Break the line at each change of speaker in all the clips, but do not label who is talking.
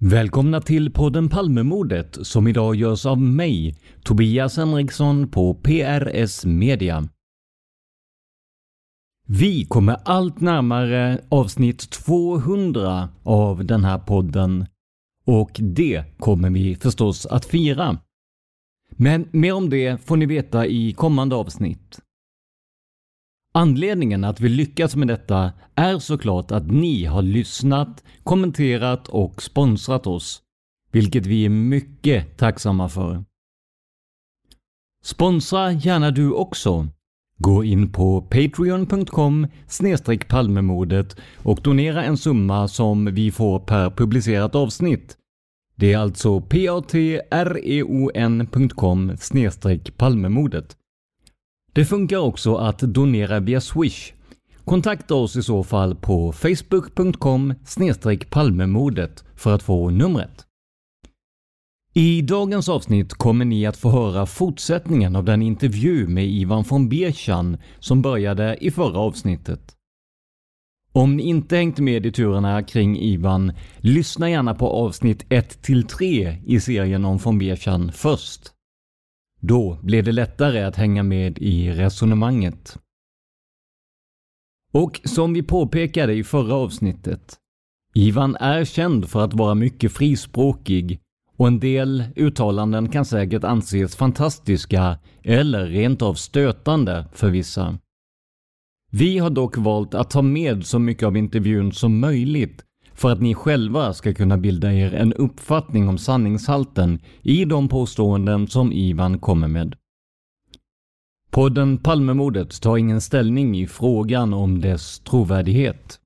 Välkomna till podden Palmemordet som idag görs av mig, Tobias Henriksson på PRS Media. Vi kommer allt närmare avsnitt 200 av den här podden och det kommer vi förstås att fira. Men mer om det får ni veta i kommande avsnitt. Anledningen att vi lyckats med detta är såklart att ni har lyssnat, kommenterat och sponsrat oss, vilket vi är mycket tacksamma för. Sponsra gärna du också. Gå in på patreon.com palmemordet och donera en summa som vi får per publicerat avsnitt. Det är alltså patreon.com palmemordet. Det funkar också att donera via Swish. Kontakta oss i så fall på facebook.com palmemordet för att få numret. I dagens avsnitt kommer ni att få höra fortsättningen av den intervju med Ivan von Bierchan som började i förra avsnittet. Om ni inte hängt med i turerna kring Ivan, lyssna gärna på avsnitt 1-3 i serien om von Bierchan först. Då blir det lättare att hänga med i resonemanget. Och som vi påpekade i förra avsnittet, Ivan är känd för att vara mycket frispråkig och en del uttalanden kan säkert anses fantastiska eller rent av stötande för vissa. Vi har dock valt att ta med så mycket av intervjun som möjligt för att ni själva ska kunna bilda er en uppfattning om sanningshalten i de påståenden som Ivan kommer med. Podden Palmemordet tar ingen ställning i frågan om dess trovärdighet.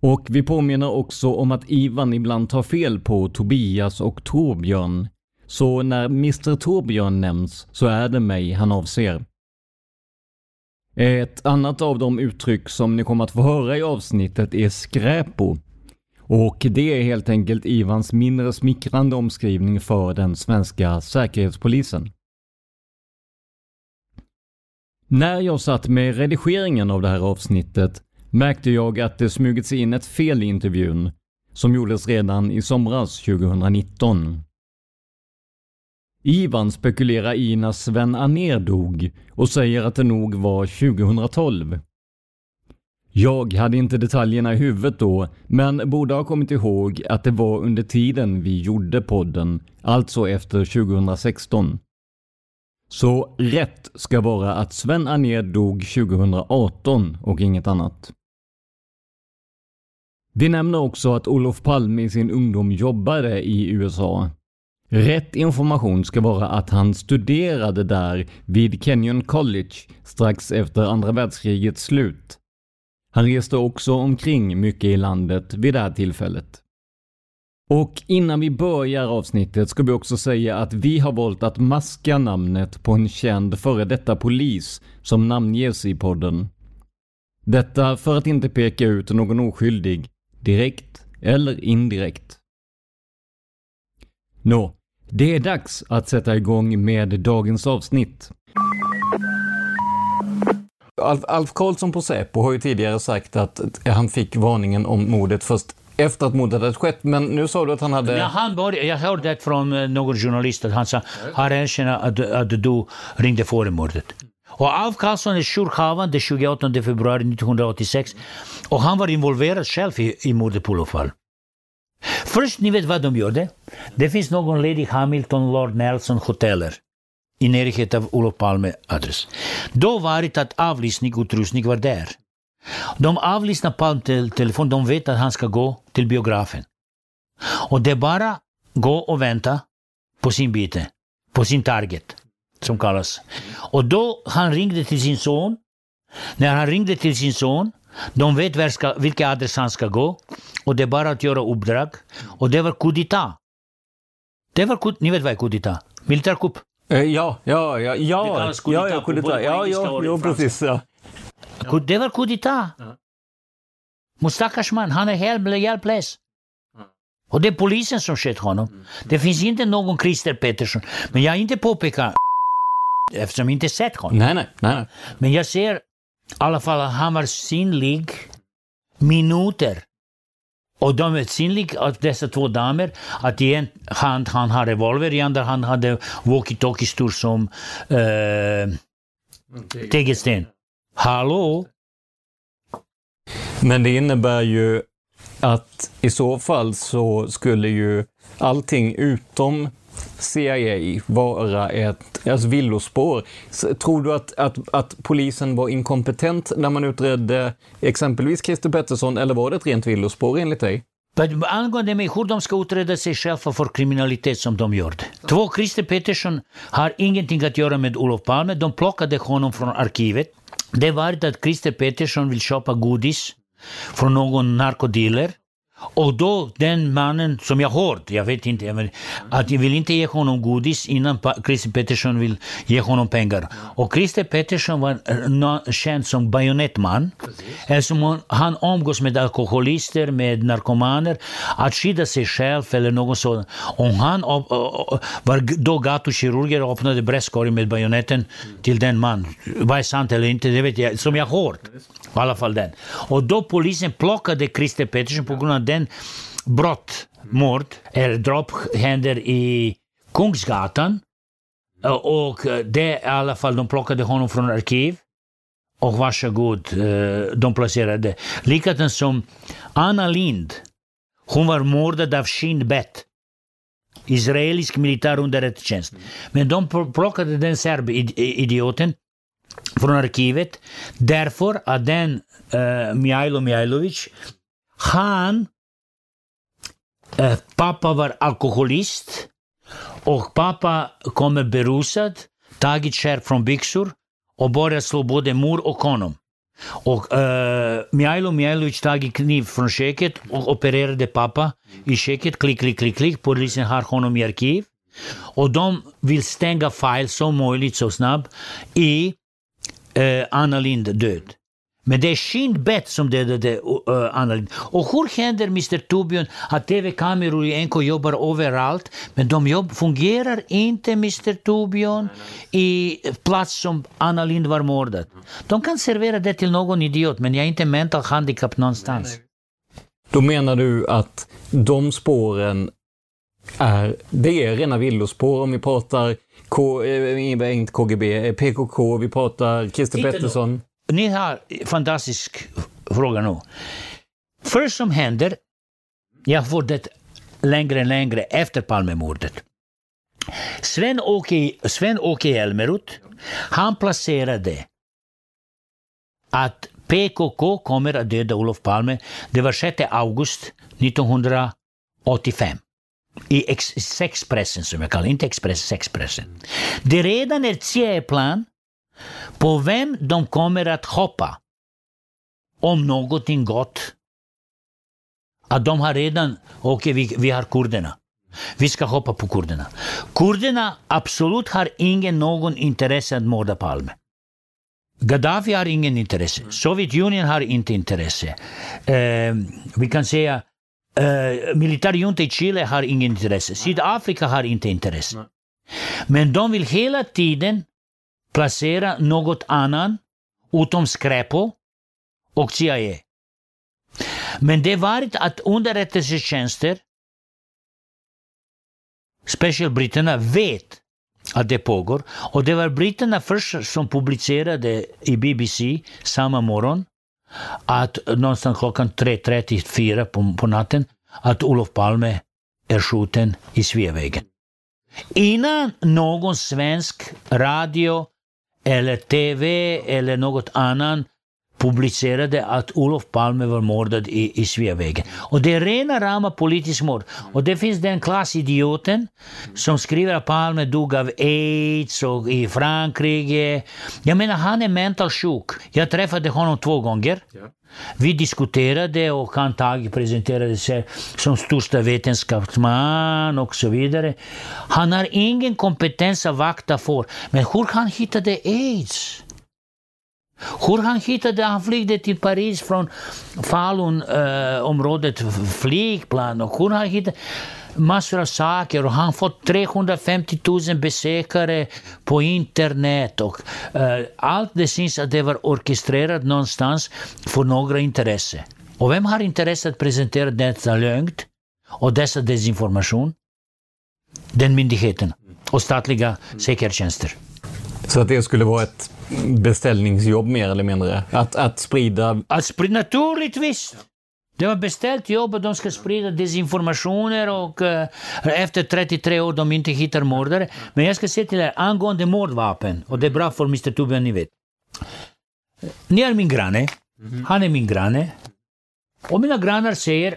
Och vi påminner också om att Ivan ibland tar fel på Tobias och Torbjörn, så när Mr Torbjörn nämns så är det mig han avser. Ett annat av de uttryck som ni kommer att få höra i avsnittet är skräpo. Och det är helt enkelt Ivans mindre smickrande omskrivning för den svenska säkerhetspolisen. När jag satt med redigeringen av det här avsnittet märkte jag att det smugit sig in ett fel i intervjun som gjordes redan i somras 2019. Ivan spekulerar i när Sven Anér dog och säger att det nog var 2012. Jag hade inte detaljerna i huvudet då, men borde ha kommit ihåg att det var under tiden vi gjorde podden, alltså efter 2016. Så rätt ska vara att Sven Anér dog 2018 och inget annat. Vi nämner också att Olof Palme i sin ungdom jobbade i USA Rätt information ska vara att han studerade där vid Kenyon College strax efter andra världskrigets slut. Han reste också omkring mycket i landet vid det här tillfället. Och innan vi börjar avsnittet ska vi också säga att vi har valt att maska namnet på en känd före detta polis som namnges i podden. Detta för att inte peka ut någon oskyldig, direkt eller indirekt. Nå, det är dags att sätta igång med dagens avsnitt. Alf, Alf Karlsson på Säpo har ju tidigare sagt att han fick varningen om mordet först efter att mordet hade skett, men nu sa du att han hade...
Ja, han började, jag hörde det från eh, någon journalist att han sa, han erkänner att, att du ringde före mordet. Och Alf Karlsson är jourhavande den 28 februari 1986 och han var involverad själv i, i mordet på Olof Palme. Först, ni vet vad de gjorde? Det finns någon ledig Hamilton Lord Nelson hoteller i närheten av Olof Palme adress. Då var det att avlyssningsutrustning var där. De avlyssnar Palme till telefon, de vet att han ska gå till biografen. Och det är bara gå och vänta på sin byte, på sin target, som kallas. Och då han ringde till sin son, när han ringde till sin son, de vet var ska, vilka adress han ska gå och det är bara att göra uppdrag. Och det var kudita. Det var, ni vet vad är kudita? Militärkupp.
Eh, ja, ja, ja, ja, ja, ja,
d'état.
ja, ja, ja, precis. Ja.
Det var kudita. Mot stackars man, han är helt hjälplös. Och det är polisen som sköt honom. Det finns inte någon Christer Pettersson. Men jag inte påpekat eftersom jag inte sett honom.
Nej, nej, nej.
Men jag ser alla fall att han var synlig minuter. Och de är synlig av dessa två damer. Att i en hand han har revolver, i andra hand hade walkie-talkie stor som eh, tegelsten. Hallå?
Men det innebär ju att i så fall så skulle ju allting utom CIA vara ett alltså villospår. Tror du att, att, att polisen var inkompetent när man utredde exempelvis Christer Pettersson eller var det ett rent villospår enligt dig?
Angående mig hur de ska utreda sig själva för kriminalitet som de gjorde. Två Christer Pettersson har ingenting att göra med Olof Palme. De plockade honom från arkivet. Det var att Christer Pettersson vill köpa godis från någon narkodealer. Och då den mannen, som jag hört, jag vet inte, vet, att jag vill inte ge honom godis innan Christer Pettersson vill ge honom pengar. Och Christer Pettersson var känd som bajonettman. Eftersom han, umgås med alkoholister, med narkomaner, att skydda sig själv eller något sådant. Om han var då gatukirurger och öppnade bröstkorgen med bajonetten till den man. Vad är sant eller inte, det vet jag. Som jag hört. I alla fall den. Och då polisen plockade Christer Pettersson på grund av den brott, mord eller dråp händer i Kungsgatan. Eh, Och eh, det i alla fall, de plockade honom från arkiv. Och varsågod, eh, de placerade. Likadant som Anna Lind. Hon var mördad av Shin Bet. Israelisk militärunderrättelsetjänst. Men de pl- plockade den serb-idioten från arkivet därför att den uh, Mihailo Mihailovic, han, eh, pappa var alkoholist och pappa kommer berusad, tagit skärp från byxor och börjar slå både mor och honom. Och eh, uh, Mijailo Mijailovic tagit kniv från köket och opererade pappa i köket. Klick, klick, klick, klick. Polisen har honom i arkiv. Och de vill stänga file så möjligt, så snabbt, i uh, Anna Lind död. Men det är Shin Bet som dödade uh, Anna Lind. Och hur händer Mr Torbjörn att tv-kameror i NK jobbar överallt, men de jobb fungerar inte Mr Torbjörn i plats som Anna Lind var mördad. De kan servera det till någon idiot, men jag är inte mental handikapp någonstans.
Då menar du att de spåren är, det är rena villospår om vi pratar K, eh, inte KGB, eh, PKK, vi pratar Christer Pettersson.
Ni har fantastisk fråga nu. Först som händer, jag får det längre och längre efter Palmemordet. Sven-Åke Sven -Åke han placerade att PKK kommer att döda Olof Palme. Det var 6 augusti 1985. i ex, sexpressen som jag kallar inte Express, sexpressen. Det redan är C-plan på vem de kommer att hoppa om någonting gott. Att de har redan, okej okay, vi, vi har kurderna. Vi ska hoppa på kurderna. Kurderna absolut har ingen någon intresse att mörda Palme. Gaddafi har ingen intresse. Sovjetunionen har inte intresse. Eh, vi kan säga eh, militärjunta i Chile har ingen intresse. Sydafrika har inte intresse. Men de vill hela tiden placera något annat utom Skräpo och CIA. E. Men det varit att underrättelsetjänster, speciellt britterna, vet att det pågår. Och det var britterna först som publicerade i BBC samma morgon att någonstans klockan 3.34 på, på natten att Olof Palme är skjuten i Sveavägen. Innan någon svensk radio eller TV eller något annat publicerade att Olof Palme var mördad i, i Sveavägen. Och det är rena rama politiskt mord. Och det finns den klassidioten som skriver att Palme dog av aids och i Frankrike. Jag menar, han är mental sjuk. Jag träffade honom två gånger. Vi diskuterade och han Tage presenterade sig som största vetenskapsman och så vidare. Han har ingen kompetens att vakta för. Men hur han hittade aids? Hur han hittade, han flygde till Paris från Falun-området, eh, flygplan och hur han hittade massor av saker och han fått 350 000 besökare på internet och eh, allt det syns att det var orkestrerat någonstans för några intresse. Och vem har intresse att presentera detta lögn och dessa desinformation? Den myndigheten och statliga säkerhetstjänster.
Så att det skulle vara ett beställningsjobb mer eller mindre? Att, att sprida...
Att sprida, naturligtvis! Det var beställt jobb och de ska sprida desinformationer och uh, efter 33 år de inte hittar mördare. Men jag ska säga till er angående mordvapen, och det är bra för Mr Torbjörn, ni vet. Ni är min granne, mm. han är min granne. Och mina grannar säger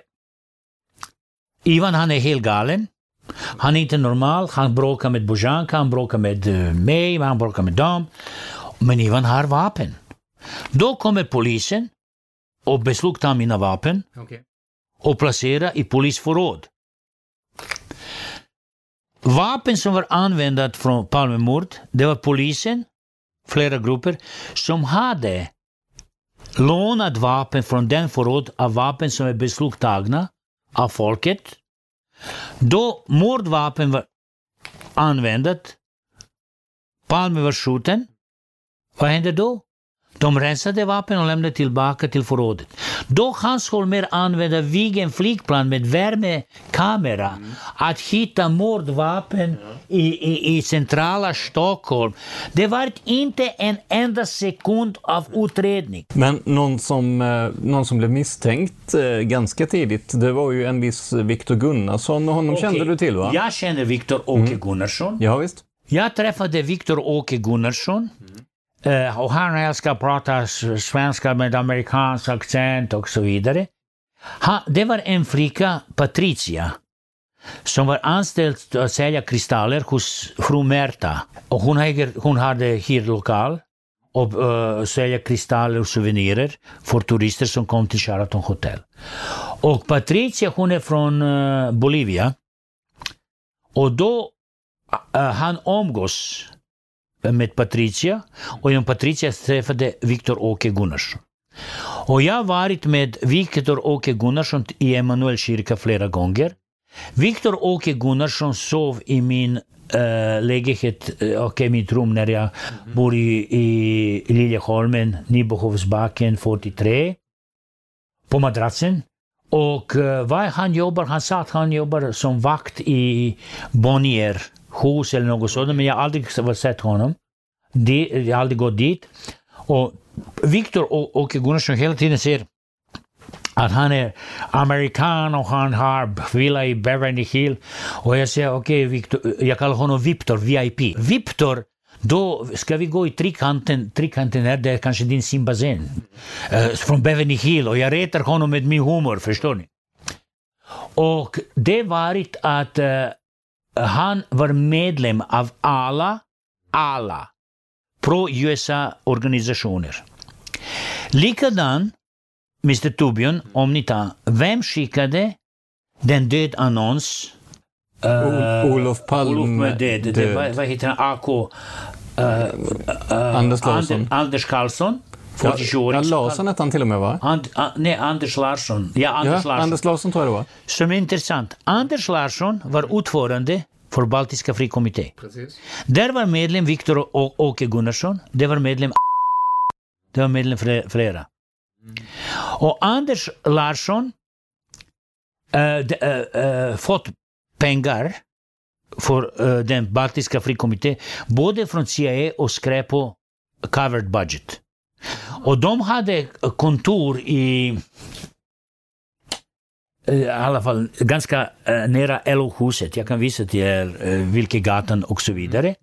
Ivan han är helt galen. Han är inte normal, han bråkar med Bojanka, han bråkar med uh, mig, han bråkar med dem. Men Ivan har vapen. Då kommer polisen och beslagtar mina vapen okay. och placerar i polisförråd. Vapen som var använda från Palmemord, det var polisen, flera grupper, som hade lånat vapen från den förråd av vapen som är beslagtagna av folket. Då mordvapen var användat, Palme var skjuten, vad hände? De rensade vapen och lämnade tillbaka till förrådet. Då Hans Holmér använde Viggen flygplan med värmekamera mm. att hitta mordvapen i, i, i centrala Stockholm. Det var inte en enda sekund av utredning.
Men någon som, eh, någon som blev misstänkt eh, ganska tidigt, det var ju en viss Viktor Gunnarsson honom okay. kände du till va?
Jag känner Viktor Åke mm. Gunnarsson.
Ja, visst.
Jag träffade Viktor Åke Gunnarsson. Eh, och han älskar att prata svenska med amerikansk accent och så vidare. Han, det var en flicka, Patricia, som var anställd att sälja kristaller hos fru Märta. Och hon, äger, hon hade hyrlokal och uh, sälja kristaller och souvenirer för turister som kom till Sheraton Hotel. Och Patricia hon är från uh, Bolivia. Och då uh, han umgås med Patricia och genom Patricia träffade Viktor Åke Gunnarsson. Och jag har varit med Viktor Åke Gunnarsson i Emanuel kyrka flera gånger. Viktor Åke Gunnarsson sov i min uh, lägenhet uh, och i mitt rum när jag mm. bor i, i Liljeholmen, Nybohovsbacken 43. På madrassen. Och uh, vad han jobbar, han sa att han jobbar som vakt i Bonnier hus eller något sådant, men jag har aldrig sett honom. jag har aldrig gått dit. Och Viktor Åke Gunnarsson hela tiden säger att han är amerikan och han har villa i Beverly Hill. Och jag säger okej, okay, jag kallar honom Viktor, VIP. Viktor, då ska vi gå i trikanten, trikanten här, det är kanske din simbassäng. Uh, eh, från Beverly Hill och jag retar honom med min humor, förstår ni? Och det varit att uh, han var medlem av alla, alla pro-USA-organisationer. Likadan, Mr Torbjörn, om ni tar, vem skickade den dödannons?
O- Olof Palme
Olof med död. Det,
död.
vad, vad heter han? AK? eh,
Anders Larsson.
Ander, Anders Karlsson,
Ja,
47 år.
ja, Larsson hette han till och med va?
And, a- nej, Anders Larsson. Ja, Anders
ja,
Larsson.
Anders Larsson tror jag det var.
Som är intressant. Anders Larsson var ordförande för Baltiska frikommitté. Där var medlem Viktor Åke Gunnarsson. Det var medlem Det var medlem fle- flera. Och Anders Larsson äh, äh, äh, fått pengar för äh, den baltiska frikommitté, både från CIA och Skräpo covered budget. Och de hade kontor i Eh, i alla fall ganska eh, nära LO-huset. Jag kan visa till er eh, vilken gatan och så vidare.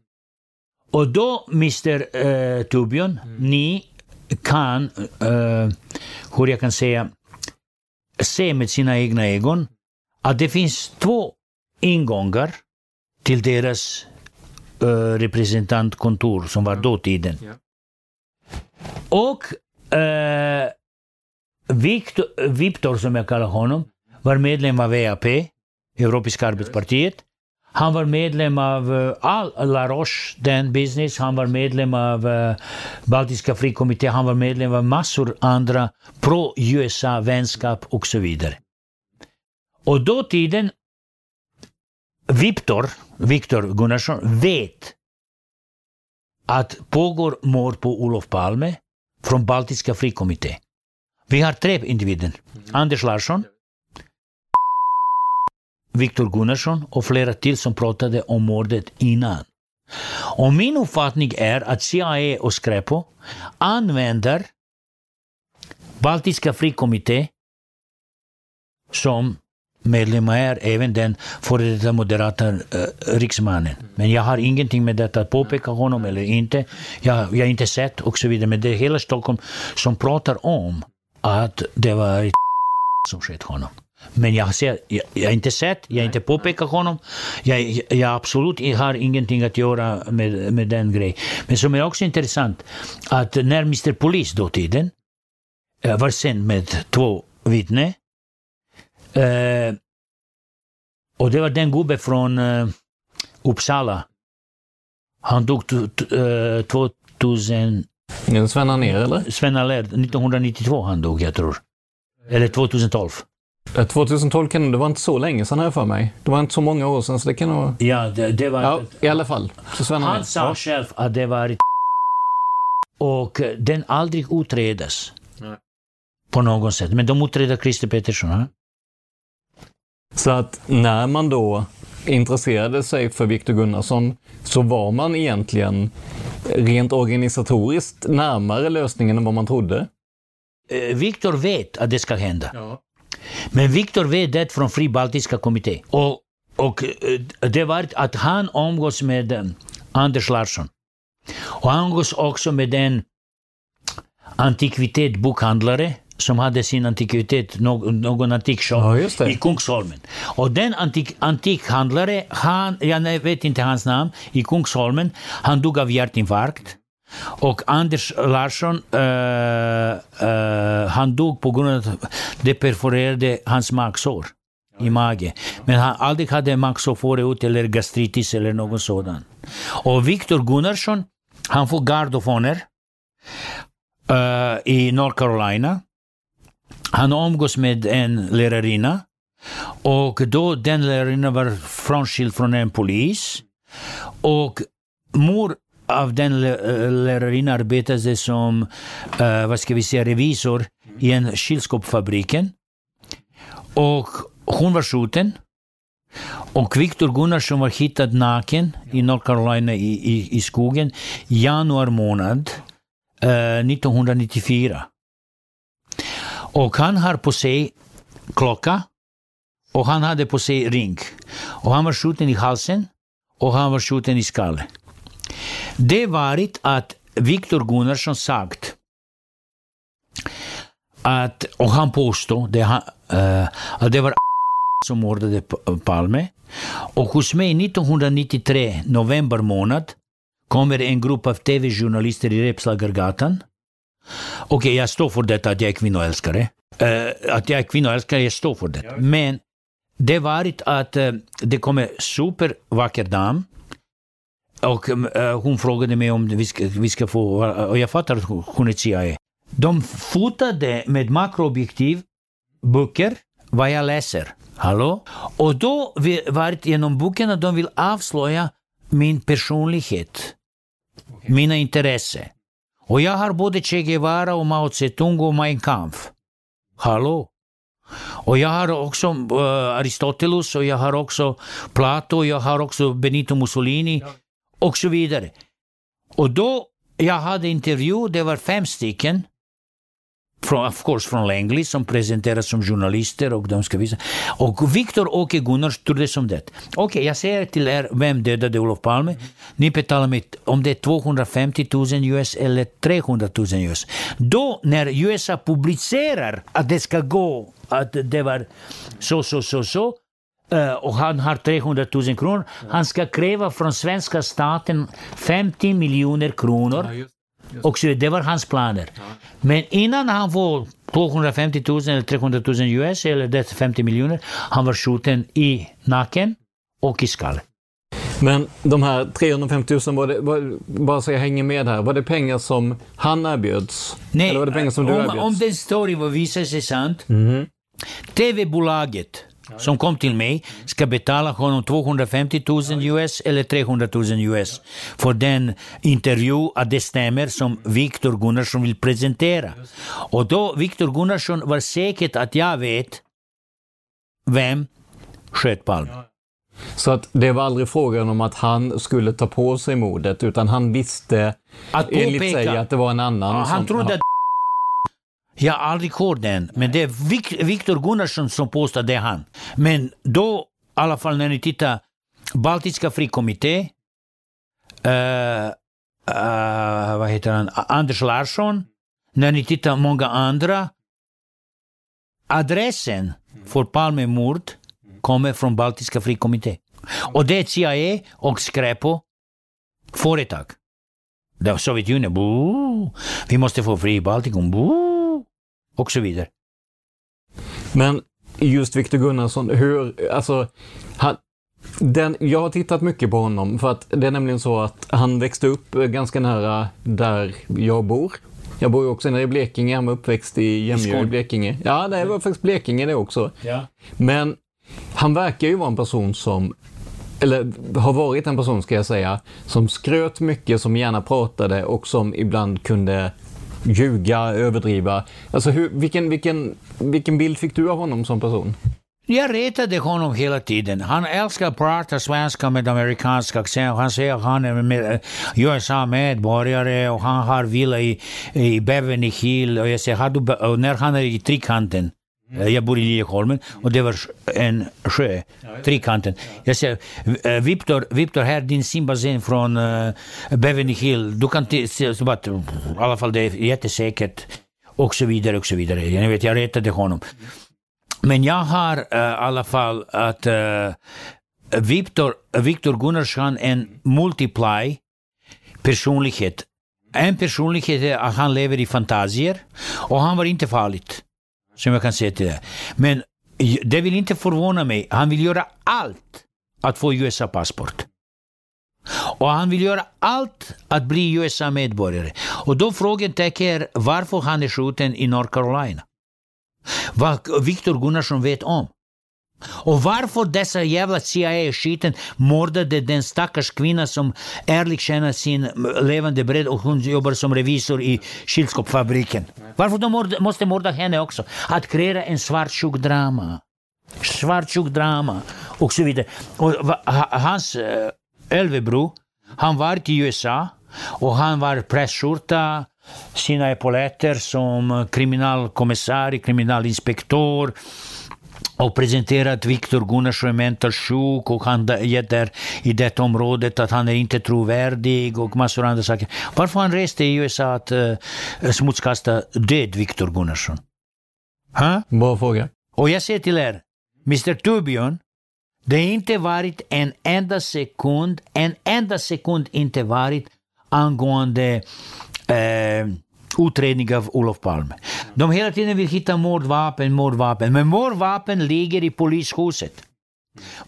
Och då, Mr eh, Torbjörn, ni kan, eh, hur jag kan säga, se med sina egna ögon att det finns två ingångar till deras eh, representantkontor som var dåtiden. Och eh, Victor, Victor, som jag kallar honom, var medlem av EAP, Europeiska arbetspartiet. Han var medlem av uh, all La Roche, den business. Han var medlem av uh, Baltiska frikommitté. Han var medlem av massor andra pro-USA vänskap och så vidare. Och då tiden, Victor, Victor Gunnarsson vet att pågår mord på Olof Palme från Baltiska frikommitté. Vi har tre individer. Anders Larsson, Viktor Gunnarsson och flera till som pratade om mordet innan. Och min uppfattning är att CIA och Skräpo använder Baltiska frikommitté som medlemmar är även den före detta moderata eh, riksmannen. Men jag har ingenting med detta att påpeka honom eller inte. Jag, jag har inte sett och så vidare. Men det är hela Stockholm som pratar om att det var ett som sköt honom. Men jag, ser, jag, jag har inte sett, jag har inte påpekat honom. Jag, jag, jag absolut har ingenting att göra med, med den grejen. Men som är också intressant, att när Mr Polis dåtiden eh, var sänd med två vittnen Eh, och det var den gubbe från eh, Uppsala. Han dog eh, 2000,
Är det Sven Anér eller?
Sven Allaire, 1992 han dog jag tror. Eller 2012.
Eh, 2012 kan det, var inte så länge sedan jag för mig. Det var inte så många år sedan så det kan nog...
Ja, det, det var...
Ja, i alla fall. Anér.
Han sa själv att det var och eh, den aldrig utredes. På något sätt. Men de utreder Christer Pettersson.
Så att när man då intresserade sig för Viktor Gunnarsson så var man egentligen rent organisatoriskt närmare lösningen än vad man trodde.
Eh, Viktor vet att det ska hända. Men Viktor vet det från Fri Baltiska kommitté. Och, och eh, det var att han umgås med Anders Larsson. Och han umgås också med en antikvitetbokhandlare som hade sin antikvitet, någon, antikshop
Ja,
i Kungsholmen. Och den antik, antikhandlare, han, jag vet inte hans namn, i Kungsholmen, han dog av hjärtinfarkt. Och Anders Larsson, eh, eh, han dog på grund av att det perforerade hans magsår i mage. Men han aldrig hade magsår förut eller gastritis eller något sådant. Och Viktor Gunnarsson, han får Guard of Honor eh, i North Carolina. Han umgås med en lärarinna och då den lärarinnan var frånskild från en polis. Och mor av den lärarinnan arbetade som, uh, vad ska vi säga, revisor i en kylskåpsfabriken. Och hon var skjuten. Och Viktor Gunnarsson var hittad naken i North Carolina i, i, i skogen januari månad eh, uh, 1994. Och han har på sig klocka och han hade på sig ring. Och han var skjuten i halsen och han var skjuten i skallen. Det varit att Viktor Gunnarsson sagt att, och han påstod det, han, eh, att det var som mördade Palme. Och hos mig 1993, november månad, kommer en grupp av tv-journalister i Repslagargatan. Okej, jag står för detta att jag är kvinnoälskare. Eh, att jag är kvinnoälskare, jag står för det. Men det varit att eh, det kommer supervacker dam och eh, hon frågade mig om vi ska, vi ska få, och jag fattar att hon är CIA. De fotade med makroobjektiv böcker, vad jag läser. Hallå? Och då vi- varit genom böckerna de vill avslöja min personlighet, mina intressen. Och jag har både Che Guevara och Mao Zedong och Mein Kampf. Hallå? Och jag har också eh, Aristoteles och jag har också Plato och jag har också Benito Mussolini och så vidare. Och då jag hade intervju, det var fem stycken, från, of course från Langley som presenteras som journalister och de ska visa. Och Viktor Åke Gunnars trodde som det. Okej, jag säger till er vem dödade Olof Palme. Ni betalar mig om det är 250 000 US eller 300 000 US. Då när USA publicerar att det ska gå, att det var så, så, så, så, eh, och han har 300 000 kronor. Han ska kräva från svenska staten 50 miljoner kronor. Och så, det var hans planer. Men innan han får 250 000 eller 300 000 US eller det 50 miljoner, han var skjuten i nacken och i skallen.
Men de här 350 000, var det, var, bara så jag hänger med här, var det pengar som han erbjöds? Eller var det pengar som du
om,
erbjöds?
om den story var visar sig sant,
Mhm.
TV-bolaget som kom till mig ska betala honom 250 000 US eller 300 000 US för den intervju att det stämmer som Viktor Gunnarsson vill presentera. Och då Viktor Gunnarsson var säker att jag vet vem sköt Palme.
Så att det var aldrig frågan om att han skulle ta på sig mordet, utan han visste
Att
enligt
påpeka-
sig att det var en annan
Ja, han
som...
trodde att jag har aldrig hört den, men det är Vik- Viktor Gunnarsson som påstår det han. Men då, i alla fall när ni tittar, Baltiska frikommitté, eh, eh, vad heter han, Anders Larsson, när ni tittar många andra, adressen för Palmemord kommer från Baltiska frikommitté. Och det är CIA och Skräpo företag. Det var Sovjetunionen, boo. vi måste få fri Baltikum, boo. Och så vidare.
Men just Viktor Gunnarsson, hur, alltså, han, den, jag har tittat mycket på honom för att det är nämligen så att han växte upp ganska nära där jag bor. Jag bor ju också nere i Blekinge, han var uppväxt i Jämjö i. Blekinge. Ja, det var faktiskt Blekinge det också.
Ja.
Men han verkar ju vara en person som, eller har varit en person ska jag säga, som skröt mycket, som gärna pratade och som ibland kunde ljuga, överdriva. Alltså hur, vilken, vilken, vilken bild fick du av honom som person?
Jag retade honom hela tiden. Han älskar att prata svenska med amerikansk accent. Han säger att han är med, USA-medborgare och han har villa i, i Beverly Hill. Och jag säger, har du, och när han är i Trikanten, eh, jag bor i Liljeholmen och det var en sjö, Trikanten. Jag säger, eh, Victor, Victor här är din simbassäng från uh, Beverly Hill. Du kan se, så i alla fall det är jättesäkert. Och så vidare och så vidare. Jag vet, jag retade honom. Men jag har i alla fall att uh, Victor, Victor Gunnarsson en multiply personlighet. En personlighet är att han lever i fantasier och han var inte farligt. Som jag kan säga till dig. Men det vill inte förvåna mig. Han vill göra allt att få USA-passport. Och han vill göra allt att bli USA-medborgare. Och då frågan är varför han är skjuten i North Carolina vad Viktor Gunnarsson vet om. Och varför dessa jävla CIA-skiten mördade den stackars kvinna som ärligt tjänar sin levande bröd och hon jobbar som revisor i kylskåpsfabriken. Varför de mord, måste mörda henne också? Att kreera en svartsjuk drama. Svartsjuk drama och så vidare. Och hans uh, han var i USA och han var pressskjorta, sina epauletter som kriminalkommissarie, kriminalinspektör och presenterat Viktor Gunnarsson mentalt sjuk och han är där i det området att han är inte trovärdig och massor andra saker. Varför han reste i USA att uh, smutskasta död Viktor Gunnarsson? Ha?
Bra fråga.
Och jag säger till er, Mr Torbjörn, det har inte varit en enda sekund, en enda sekund inte varit angående eh, utredning av Olof Palme. De hela tiden vill hitta mordvapen, mordvapen, men mordvapen ligger i polishuset.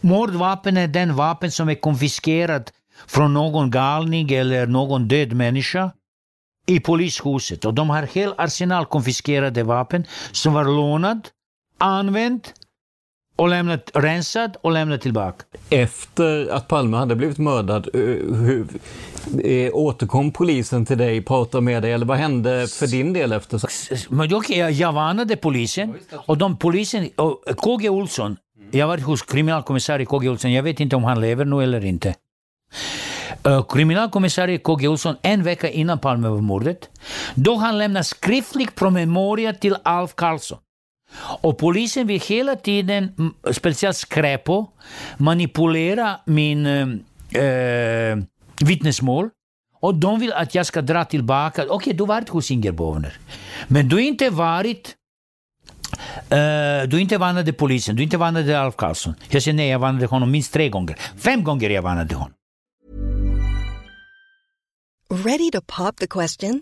Mordvapen är den vapen som är konfiskerad från någon galning eller någon död människa i polishuset. Och de har hel arsenal konfiskerade vapen som var lånad, använt och lämnat rensad och lämnat tillbaka.
Efter att Palme hade blivit mördad, eh, hur, eh, återkom polisen till dig, pratade med dig eller vad hände för din del efter?
Men jag, jag varnade polisen och de polisen, och KG Olsson, jag var hos kriminalkommissarie KG Olsson, jag vet inte om han lever nu eller inte. Uh, kriminalkommissarie KG Olsson en vecka innan Palmemordet, då han lämnade skriftlig promemoria till Alf Karlsson. Och polisen vill hela tiden, mm, speciellt Skräpo, manipulera min äh, vittnesmål. Och de vill att jag ska dra tillbaka. Okej, okay, du har varit hos Inger Bovner. Men du har inte varit Uh, du inte varnade polisen, du inte varnade Alf Karlsson. Jag säger nej, jag varnade honom minst tre gånger. Fem gånger jag varnade honom.
Ready to pop the question?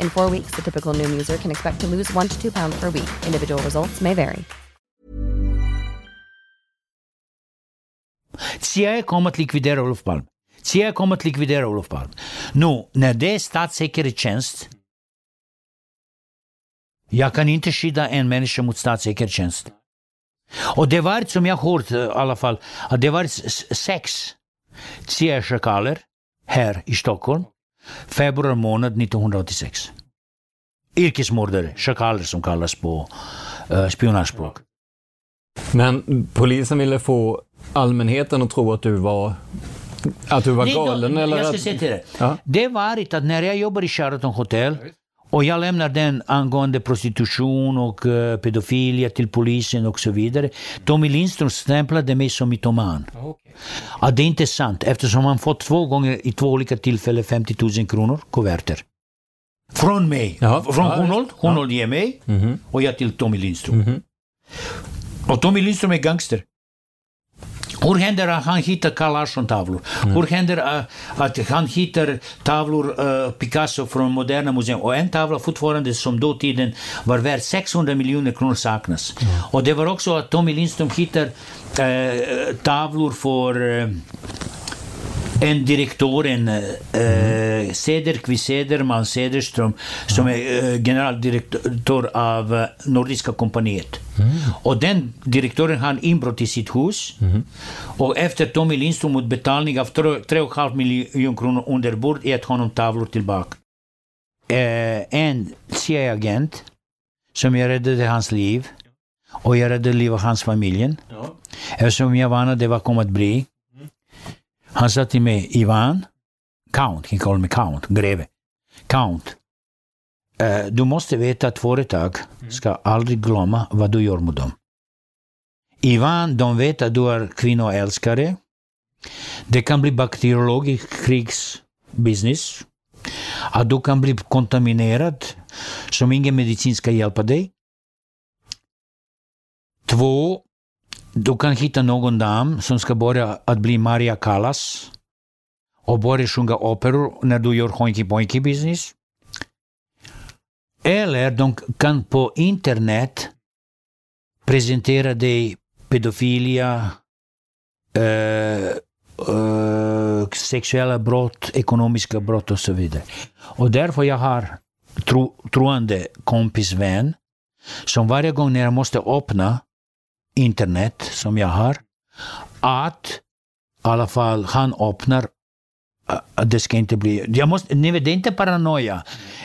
In four weeks, the typical Noom user can expect to lose one to two pounds per week. Individual results may vary.
CIA kommer att likvidera Olof Palme. CIA kommer att likvidera Olof Palme. Nu, när det statssäkerhetstjänst, jag kan inte skydda en människa mot statssäkerhetstjänst. Och det var, som jag hört i alla det var sex CIA-schakaler här i Stockholm februari månad 1986. Yrkesmördare, schakaler som kallas på uh, spionagespråk.
Men polisen ville få allmänheten att tro att du var att du var galen?
Nej,
eller
jag ska
att...
säga till dig.
Ja.
Det var att när jag jobbade i Sheraton Hotel och jag lämnar den angående prostitution och uh, pedofilia till polisen och så vidare. Tommy Lindström stämplade mig som mytoman.
Okay.
Ja, det är inte sant eftersom han fått två gånger i två olika tillfällen 50 000 kronor, kuverter. Från mig.
Ja.
Från
Ja,
Hunold.
ja.
Hunold ger mig
Mhm.
och jag till Tommy Lindström.
Mhm.
Och Tommy Lindström är gangster. Hur händer det att han hittar Carl Larsson-tavlor? Hur händer det att han hittar tavlor, eh, Picasso från Moderna museum och en tavla fortfarande som dåtiden var värd 600 miljoner kronor saknas. Och det var också att Tommy Lindström hittar eh, tavlor för eh, en direktören eh, Cederqvist Cederman Cederström som är eh, generaldirektör av eh, Nordiska kompaniet. Och den direktören har inbrott i sitt hus. Och efter Tommy Lindström mot betalning av 3,5 miljoner kronor under bord gett honom tavlor tillbaka. Eh, en CIA-agent som jag räddade hans liv och jag räddade livet av hans familj. Eftersom jag var det var kom att bli. Han sa till mig, Ivan, Count, han kallade mig Count, greve. Count, eh, du måste veta att företag ska aldrig glömma vad du gör mot dem. Ivan, de vet att du är kvinnoälskare. Det kan bli bakteriologisk krigsbusiness. Att du kan bli kontaminerad som ingen medicin ska hjälpa dig. Två, du kan hitta någon dam som ska börja att bli Maria Callas och börja sjunga operor när du gör honky pojky business. Eller de kan på internet presentera dig pedofilia, eh, eh, sexuella brott, ekonomiska brott och så vidare. Och därför jag har tro, troende kompis vän som varje gång när jag måste öppna internet som jag har, att i alla fall han öppnar att det ska inte bli... Jag måste, nej, det är inte paranoia.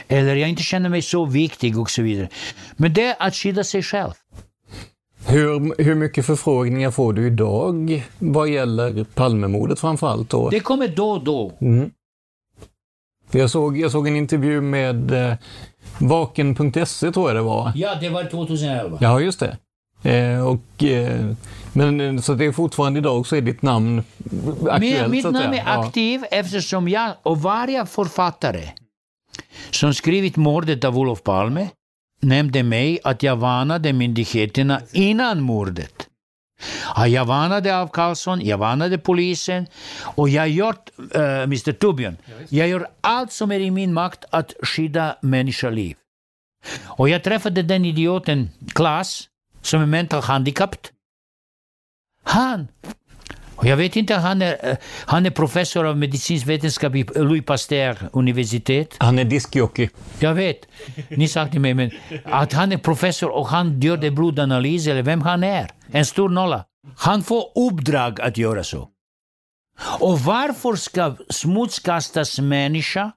Eller jag inte känner mig så viktig och så vidare. Men det är att skydda sig själv.
Hur, hur mycket förfrågningar får du idag vad gäller Palmemordet framförallt? Då?
Det kommer då och då.
Mm. Jag, såg, jag såg en intervju med eh, Vaken.se tror jag det var.
Ja, det var 2011.
Ja, just det. Eh, och, eh, men eh, så det är fortfarande idag så är ditt namn aktuellt?
Mitt, namn är aktiv eftersom jag och varje författare som skrivit mordet av Olof Palme nämnde mig att jag varnade myndigheterna innan mordet. Ja, Jag varnade av Karlsson, jag varnade polisen och jag gör, uh, Mr Torbjörn, jag gör allt som är i min makt att skydda människoliv. Och jag träffade den idioten Klas, som är mental handicapped. Han, och jag vet inte, han är, eh, han är professor av medicinsk vetenskap i Louis Pasteur universitet.
Han är diskjockey.
Jag vet, ni sa till mig, men att han är professor och han gör det blodanalys, eller vem han är. En stor nolla. Han får uppdrag att göra så. Och varför ska smutskastas människa?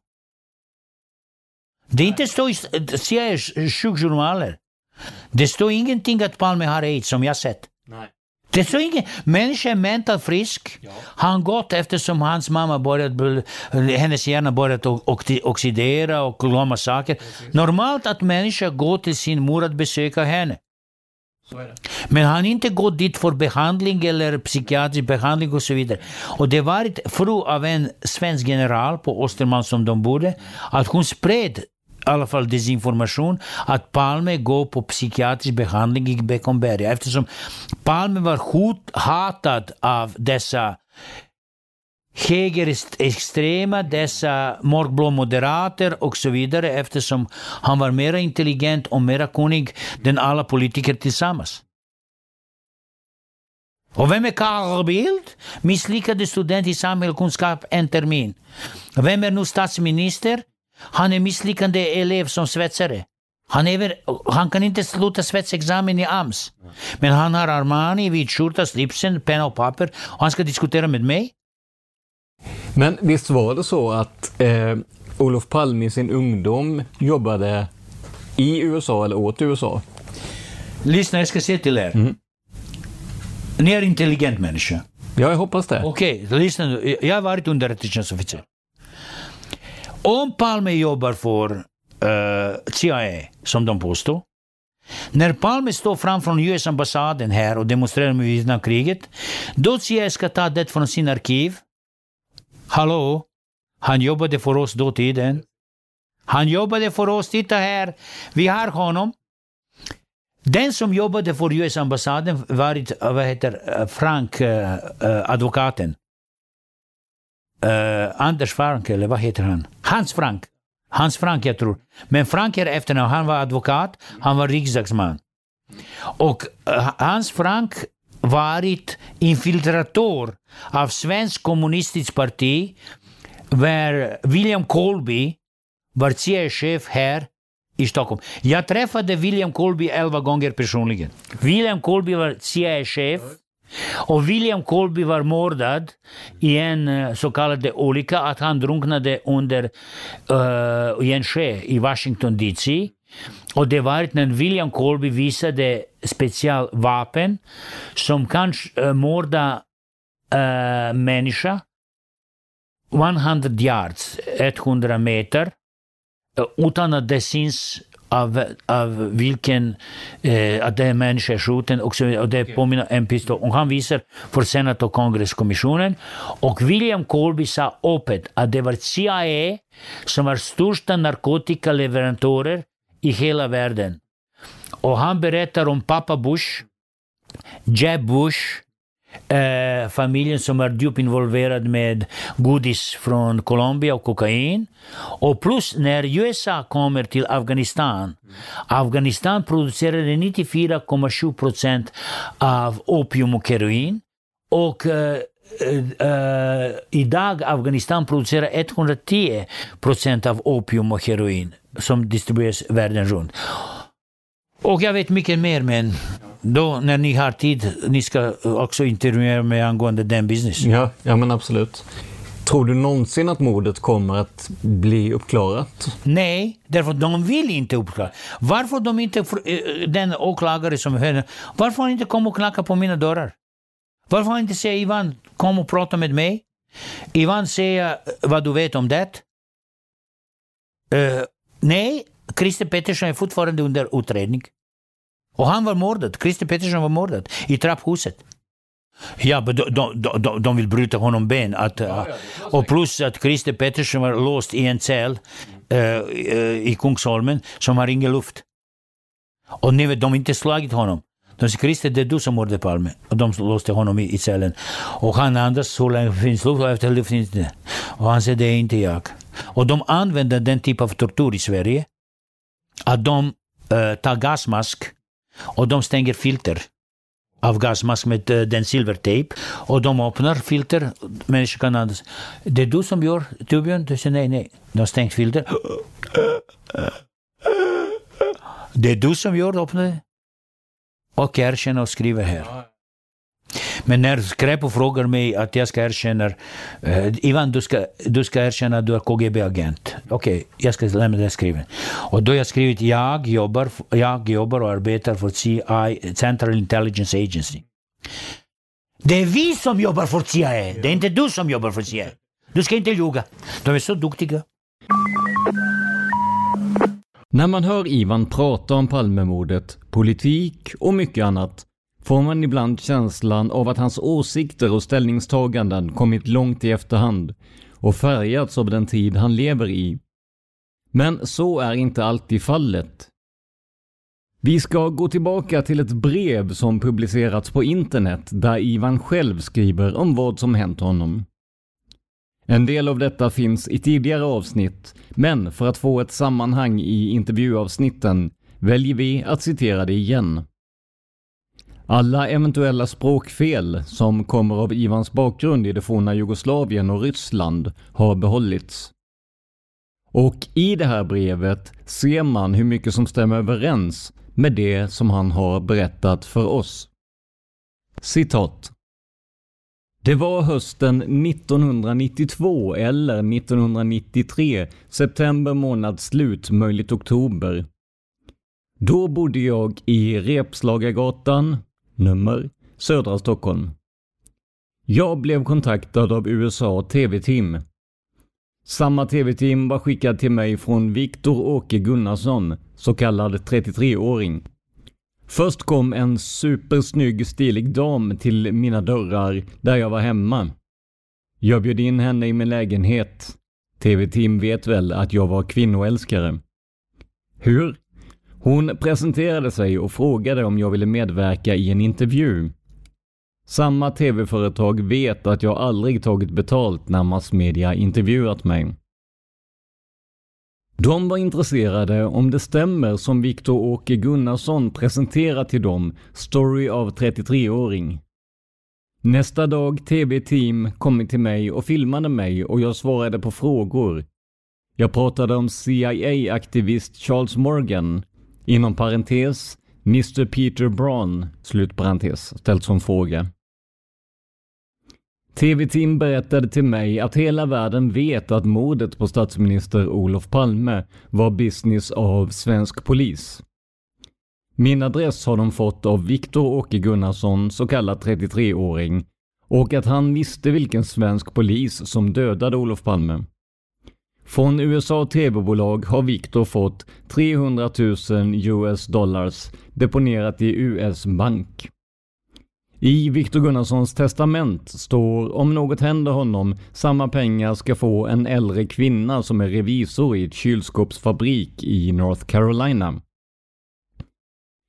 Det inte står i CIAs sjukjournaler. Det står ingenting att Palme har aids som jag sett.
Nej.
Det står inget. Människan är mentalt frisk. Han gått eftersom hans mamma börjat, hennes hjärna börjat oxidera och glömma saker. Normalt att människan går till sin mor att besöka henne. Men han inte gått dit för behandling eller psykiatrisk behandling och så vidare. Och det var ett fru av en svensk general på Östermalm som de bodde, att hon spred alla fall desinformation att Palme går på psykiatrisk behandling i Beckomberga eftersom Palme var hot, hatad av dessa högerextrema, dessa mörkblå moderater och så vidare eftersom han var mer intelligent och mer kunnig än alla politiker tillsammans. Och vem är Carl Bildt? Misslyckad student i samhällskunskap en termin. Vem är nu statsminister? Han är misslyckande elev som svetsare. Han, är, han kan inte sluta svetsexamen i AMS. Men han har Armani, vit skjorta, slipsen, penna och papper. Och han ska diskutera med mig.
Men visst var det så att eh, Olof Palme i sin ungdom jobbade i USA eller åt USA?
Lyssna, jag ska säga till er. Ni är intelligent människa.
Ja, jag hoppas det.
Okej, lyssna nu. Jag har varit underrättelsetjänstofficer. Om Palme jobbar för eh, uh, CIA, som de påstår, när Palme står framför US-ambassaden här och demonstrerar med Vietnamkriget, då CIA ska ta det från sin arkiv. Hallå? Han jobbade för oss då tiden. Han jobbade för oss, titta här, vi har honom. Den som jobbade för US-ambassaden var eh, vad heter eh, Frank, eh, advokaten. Eh, Anders Frank, eller vad heter han? Hans Frank. Hans Frank, jag tror. Men Frank är efternamn. Han var advokat, han var riksdagsman. Och eh, Hans Frank varit infiltrator av svensk kommunistiskt parti, där William Colby var CIA-chef här i Stockholm. Jag träffade William Colby elva gånger personligen. William Colby var CIA-chef och William Colby var mördad i en eh, så kallad olycka, att han drunknade under uh, i en sjö i Washington DC. Och det var när William Colby visade specialvapen som kan uh, eh, mörda uh, människa 100 yards, 100 meter, utan att det syns av, av vilken, eh, att det är människa skjuten och, så, och det påminner en pistol. Och han visar för senat och kongresskommissionen. Och William Colby sa öppet att det var CIA som var största narkotikaleverantörer i hela världen. Och han berättar om pappa Bush, Jeb Bush, eh, familjen som är djupt involverad med godis från Colombia och kokain. Och plus när USA kommer till Afghanistan. Afghanistan producerade 94,7 procent av opium och heroin. Och eh, Uh, idag Afghanistan producerar 110 procent av opium och heroin som distribueras världen runt. Och jag vet mycket mer, men då när ni har tid, ni ska också intervjua mig angående den business.
Ja, ja men absolut. Tror du någonsin att mordet kommer att bli uppklarat?
Nej, därför de vill inte uppklara. Varför de inte, den åklagare som hör varför har inte kommit och knackat på mina dörrar? Varför har inte sagt Ivan, kom och prata med mig? Ivan säger vad du vet om det. Uh, nej, Christer Pettersson är fortfarande under utredning. Och han var mördad. Christer Pettersson var mördad i trapphuset. Ja, men de, de, de, de vill bryta honom ben. Att, ja, ja, och plus att Christer Pettersson var låst i en cell uh, uh, i Kungsholmen som har ingen luft. Och ni vet, de har inte slagit honom. De sa Christer, det är du som mördade Palme. Och de låste honom i, i cellen. Och han andas så länge det finns luft och efter luft det Och han säger, det är inte jag. Och de använder den typ av tortyr i Sverige. Att de uh, tar gasmask och de stänger filter av gasmask med eh, den silvertejp. Och de öppnar filter, människor kan andas. Det är du som gör tuben? Du säger nej, nej. De stänger filter. Det är du som gör det, öppnar och erkänner och skriver här. Men när Skräpo frågar mig att jag ska erkänna, eh, Ivan du ska, du ska erkänna att du är KGB-agent. Okej, okay, jag ska lämna det skrivet. Och då har jag skrivit, jag jobbar, jag jobbar och arbetar för CI, Central Intelligence Agency. Det är vi som jobbar för CIA, det är inte du som jobbar för CIA. Du ska inte ljuga. De är så duktiga.
När man hör Ivan prata om Palmemordet, politik och mycket annat får man ibland känslan av att hans åsikter och ställningstaganden kommit långt i efterhand och färgats av den tid han lever i. Men så är inte alltid fallet. Vi ska gå tillbaka till ett brev som publicerats på internet där Ivan själv skriver om vad som hänt honom. En del av detta finns i tidigare avsnitt, men för att få ett sammanhang i intervjuavsnitten väljer vi att citera det igen. Alla eventuella språkfel som kommer av Ivans bakgrund i det forna Jugoslavien och Ryssland har behållits. Och i det här brevet ser man hur mycket som stämmer överens med det som han har berättat för oss. Citat. Det var hösten 1992 eller 1993, september månads slut, möjligt oktober. Då bodde jag i Repslagargatan, nummer, södra Stockholm. Jag blev kontaktad av USA TV-team. Samma TV-team var skickad till mig från Viktor Åke Gunnarsson, så kallad 33-åring. Först kom en supersnygg stilig dam till mina dörrar där jag var hemma. Jag bjöd in henne i min lägenhet. TV-team vet väl att jag var kvinnoälskare. Hur? Hon presenterade sig och frågade om jag ville medverka i en intervju. Samma TV-företag vet att jag aldrig tagit betalt när massmedia intervjuat mig. De var intresserade om det stämmer som Viktor Åke Gunnarsson presenterat till dem, Story av 33-åring. Nästa dag TV-team kommit till mig och filmade mig och jag svarade på frågor. Jag pratade om CIA-aktivist Charles Morgan, inom parentes Mr Peter Braun, slutparentes, ställt som fråga. TV-team berättade till mig att hela världen vet att mordet på statsminister Olof Palme var business av svensk polis. Min adress har de fått av Viktor Åke Gunnarsson, så kallad 33-åring, och att han visste vilken svensk polis som dödade Olof Palme. Från USA TV-bolag har Victor fått 300 000 US dollars deponerat i US bank. I Victor Gunnarssons testament står om något händer honom, samma pengar ska få en äldre kvinna som är revisor i ett kylskåpsfabrik i North Carolina.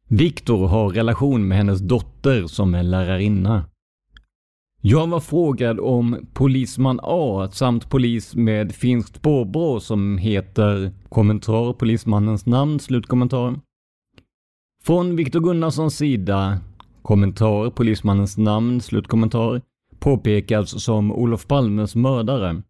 Victor har relation med hennes dotter som är lärarinna. Jag var frågad om polisman A samt polis med finskt påbrå som heter kommentar polismannens namn slutkommentar. Från Viktor Gunnarssons sida kommentar polismannens namn slutkommentar påpekas som Olof Palmes mördare.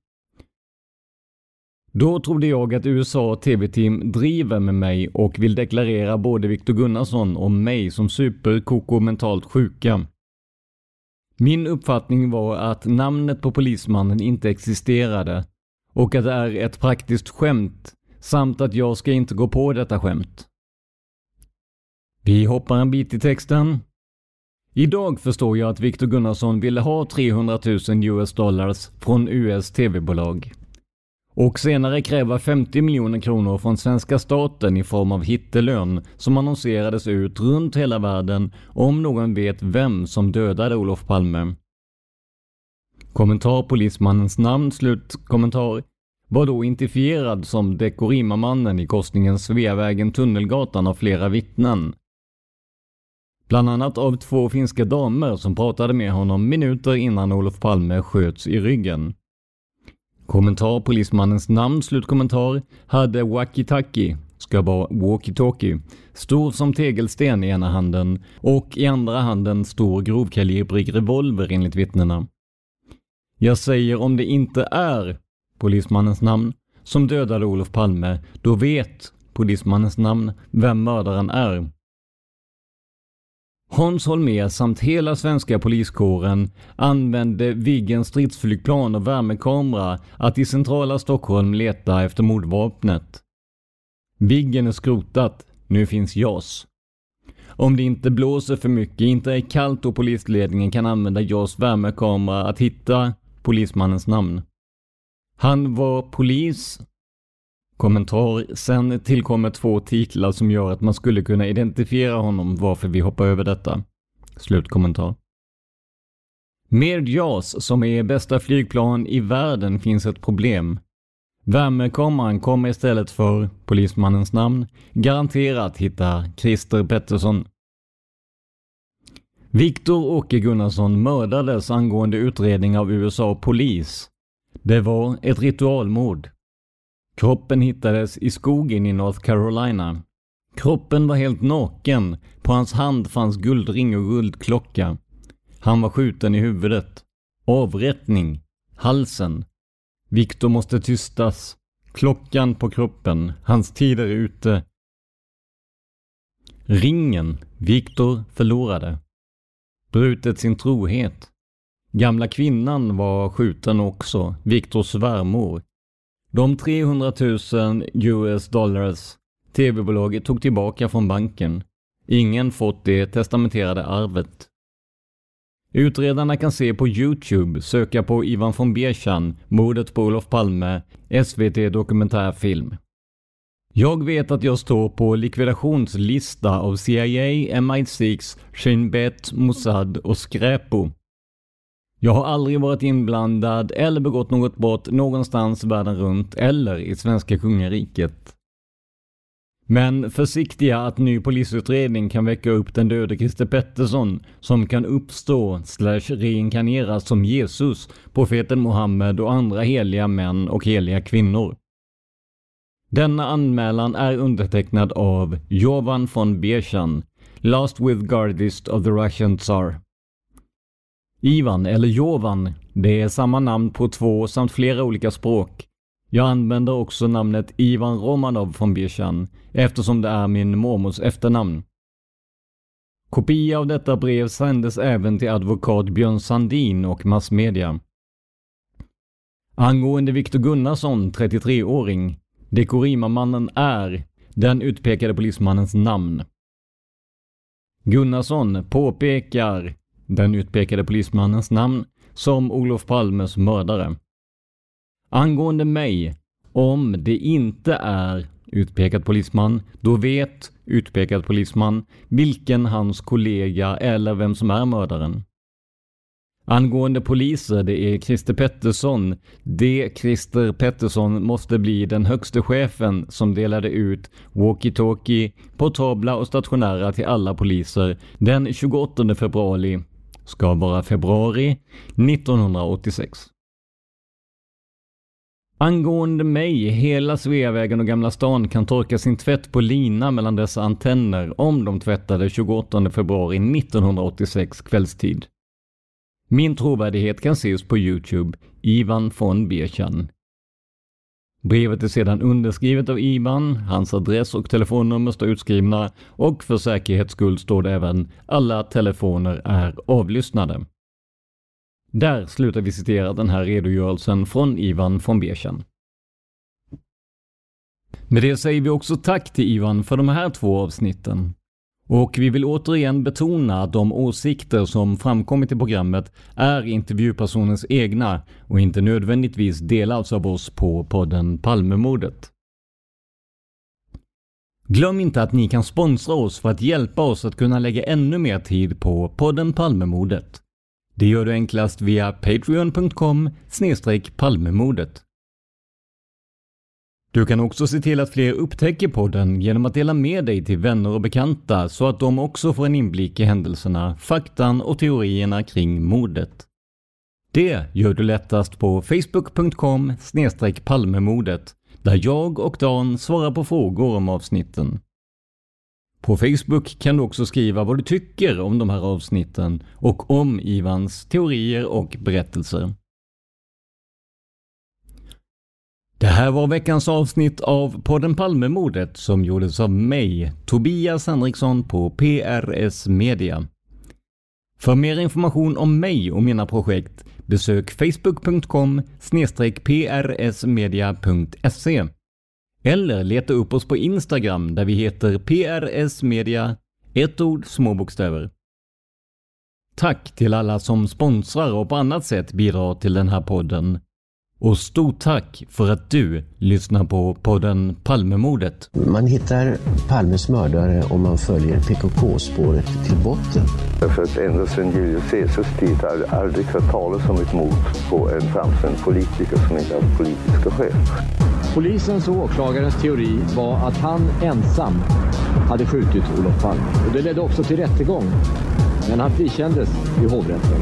Då trodde jag att USA TV-team driver med mig och vill deklarera både Viktor Gunnarsson och mig som superkoko mentalt sjuka. Min uppfattning var att namnet på polismannen inte existerade och att det är ett praktiskt skämt samt att jag ska inte gå på detta skämt. Vi hoppar en bit i texten. Idag förstår jag att Viktor Gunnarsson ville ha 300 000 US dollars från US TV-bolag och senare kräva 50 miljoner kronor från svenska staten i form av hittelön som annonserades ut runt hela världen om någon vet vem som dödade Olof Palme. Kommentar polismannens namn slutkommentar var då identifierad som Dekorima-mannen i korsningen Sveavägen-Tunnelgatan av flera vittnen. Bland annat av två finska damer som pratade med honom minuter innan Olof Palme sköts i ryggen. Kommentar polismannens namn slutkommentar hade Wakitaki, ska vara walkie-talkie, stor som tegelsten i ena handen och i andra handen stor grovkalibrig revolver enligt vittnena. Jag säger om det inte är polismannens namn som dödade Olof Palme, då vet polismannens namn vem mördaren är. Hans Holmér samt hela svenska poliskåren använde Viggens stridsflygplan och värmekamera att i centrala Stockholm leta efter mordvapnet. Viggen är skrotat, nu finns JAS. Om det inte blåser för mycket, inte är kallt och polisledningen kan använda JAS värmekamera att hitta polismannens namn. Han var polis Kommentar. Sen tillkommer två titlar som gör att man skulle kunna identifiera honom varför vi hoppar över detta. Slutkommentar. Med JAS, som är bästa flygplan i världen, finns ett problem. Värmekameran kommer istället för polismannens namn garanterat hitta Christer Pettersson. Viktor Åke Gunnarsson mördades angående utredning av USA polis. Det var ett ritualmord. Kroppen hittades i skogen i North Carolina. Kroppen var helt naken. På hans hand fanns guldring och guldklocka. Han var skjuten i huvudet. Avrättning. Halsen. Viktor måste tystas. Klockan på kroppen. Hans tid är ute. Ringen. Viktor förlorade. Brutet sin trohet. Gamla kvinnan var skjuten också. Viktors svärmor. De 300 000 US dollars TV-bolaget tog tillbaka från banken. Ingen fått det testamenterade arvet. Utredarna kan se på Youtube, söka på Ivan von Bierchan, mordet på Olof Palme, SVT dokumentärfilm. Jag vet att jag står på likvidationslista av CIA, MI6, Shin Bet, Mossad och Skräpo. Jag har aldrig varit inblandad eller begått något brott någonstans världen runt eller i svenska kungariket. Men försiktiga att ny polisutredning kan väcka upp den döde Christer Pettersson som kan uppstå slash reinkarneras som Jesus, profeten Muhammed och andra heliga män och heliga kvinnor. Denna anmälan är undertecknad av Jovan von Bechan, Last with Guardist of the Russian Tsar. Ivan eller Jovan, det är samma namn på två samt flera olika språk. Jag använder också namnet Ivan Romanov från Birchan eftersom det är min mormors efternamn. Kopia av detta brev sändes även till advokat Björn Sandin och massmedia. Angående Viktor Gunnarsson, 33-åring, Dekorima-mannen är den utpekade polismannens namn. Gunnarsson påpekar den utpekade polismannens namn som Olof Palmes mördare. Angående mig, om det inte är utpekad polisman, då vet utpekad polisman vilken hans kollega eller vem som är mördaren. Angående poliser, det är Christer Pettersson. Det Christer Pettersson måste bli den högste chefen som delade ut walkie-talkie, portabla och stationära till alla poliser den 28 februari, ska vara februari 1986. Angående mig, hela Sveavägen och Gamla stan kan torka sin tvätt på lina mellan dessa antenner om de tvättade 28 februari 1986 kvällstid. Min trovärdighet kan ses på Youtube, Ivan von Birchan. Brevet är sedan underskrivet av Ivan, hans adress och telefonnummer står utskrivna och för säkerhets skull står det även alla telefoner är avlyssnade. Där slutar vi citera den här redogörelsen från Ivan von Bechen. Med det säger vi också tack till Ivan för de här två avsnitten. Och vi vill återigen betona att de åsikter som framkommit i programmet är intervjupersonens egna och inte nödvändigtvis delas av oss på podden Palmemordet. Glöm inte att ni kan sponsra oss för att hjälpa oss att kunna lägga ännu mer tid på podden Palmemordet. Det gör du enklast via patreon.com palmemordet. Du kan också se till att fler upptäcker podden genom att dela med dig till vänner och bekanta så att de också får en inblick i händelserna, faktan och teorierna kring mordet. Det gör du lättast på facebook.com palmemordet där jag och Dan svarar på frågor om avsnitten. På Facebook kan du också skriva vad du tycker om de här avsnitten och om Ivans teorier och berättelser. Det här var veckans avsnitt av podden Palmemordet som gjordes av mig, Tobias Henriksson på PRS Media. För mer information om mig och mina projekt besök facebook.com prsmedia.se eller leta upp oss på Instagram där vi heter prsmedia ett ord, små bokstäver. Tack till alla som sponsrar och på annat sätt bidrar till den här podden. Och stort tack för att du lyssnar på podden Palmemordet.
Man hittar Palmes mördare om man följer PKK-spåret till botten.
Därför att ända sedan Julius Caesars tid har det aldrig hört talas om ett mord på en framstående politiker som inte haft politiska skäl.
Polisens och åklagarens teori var att han ensam hade skjutit Olof Palme. Och det ledde också till rättegång. Men han frikändes i hovrätten.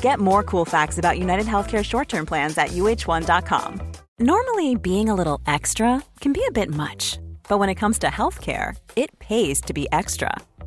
Get more cool facts about United Healthcare short term plans at uh1.com. Normally, being a little extra can be a bit much, but when it comes to healthcare, it pays to be extra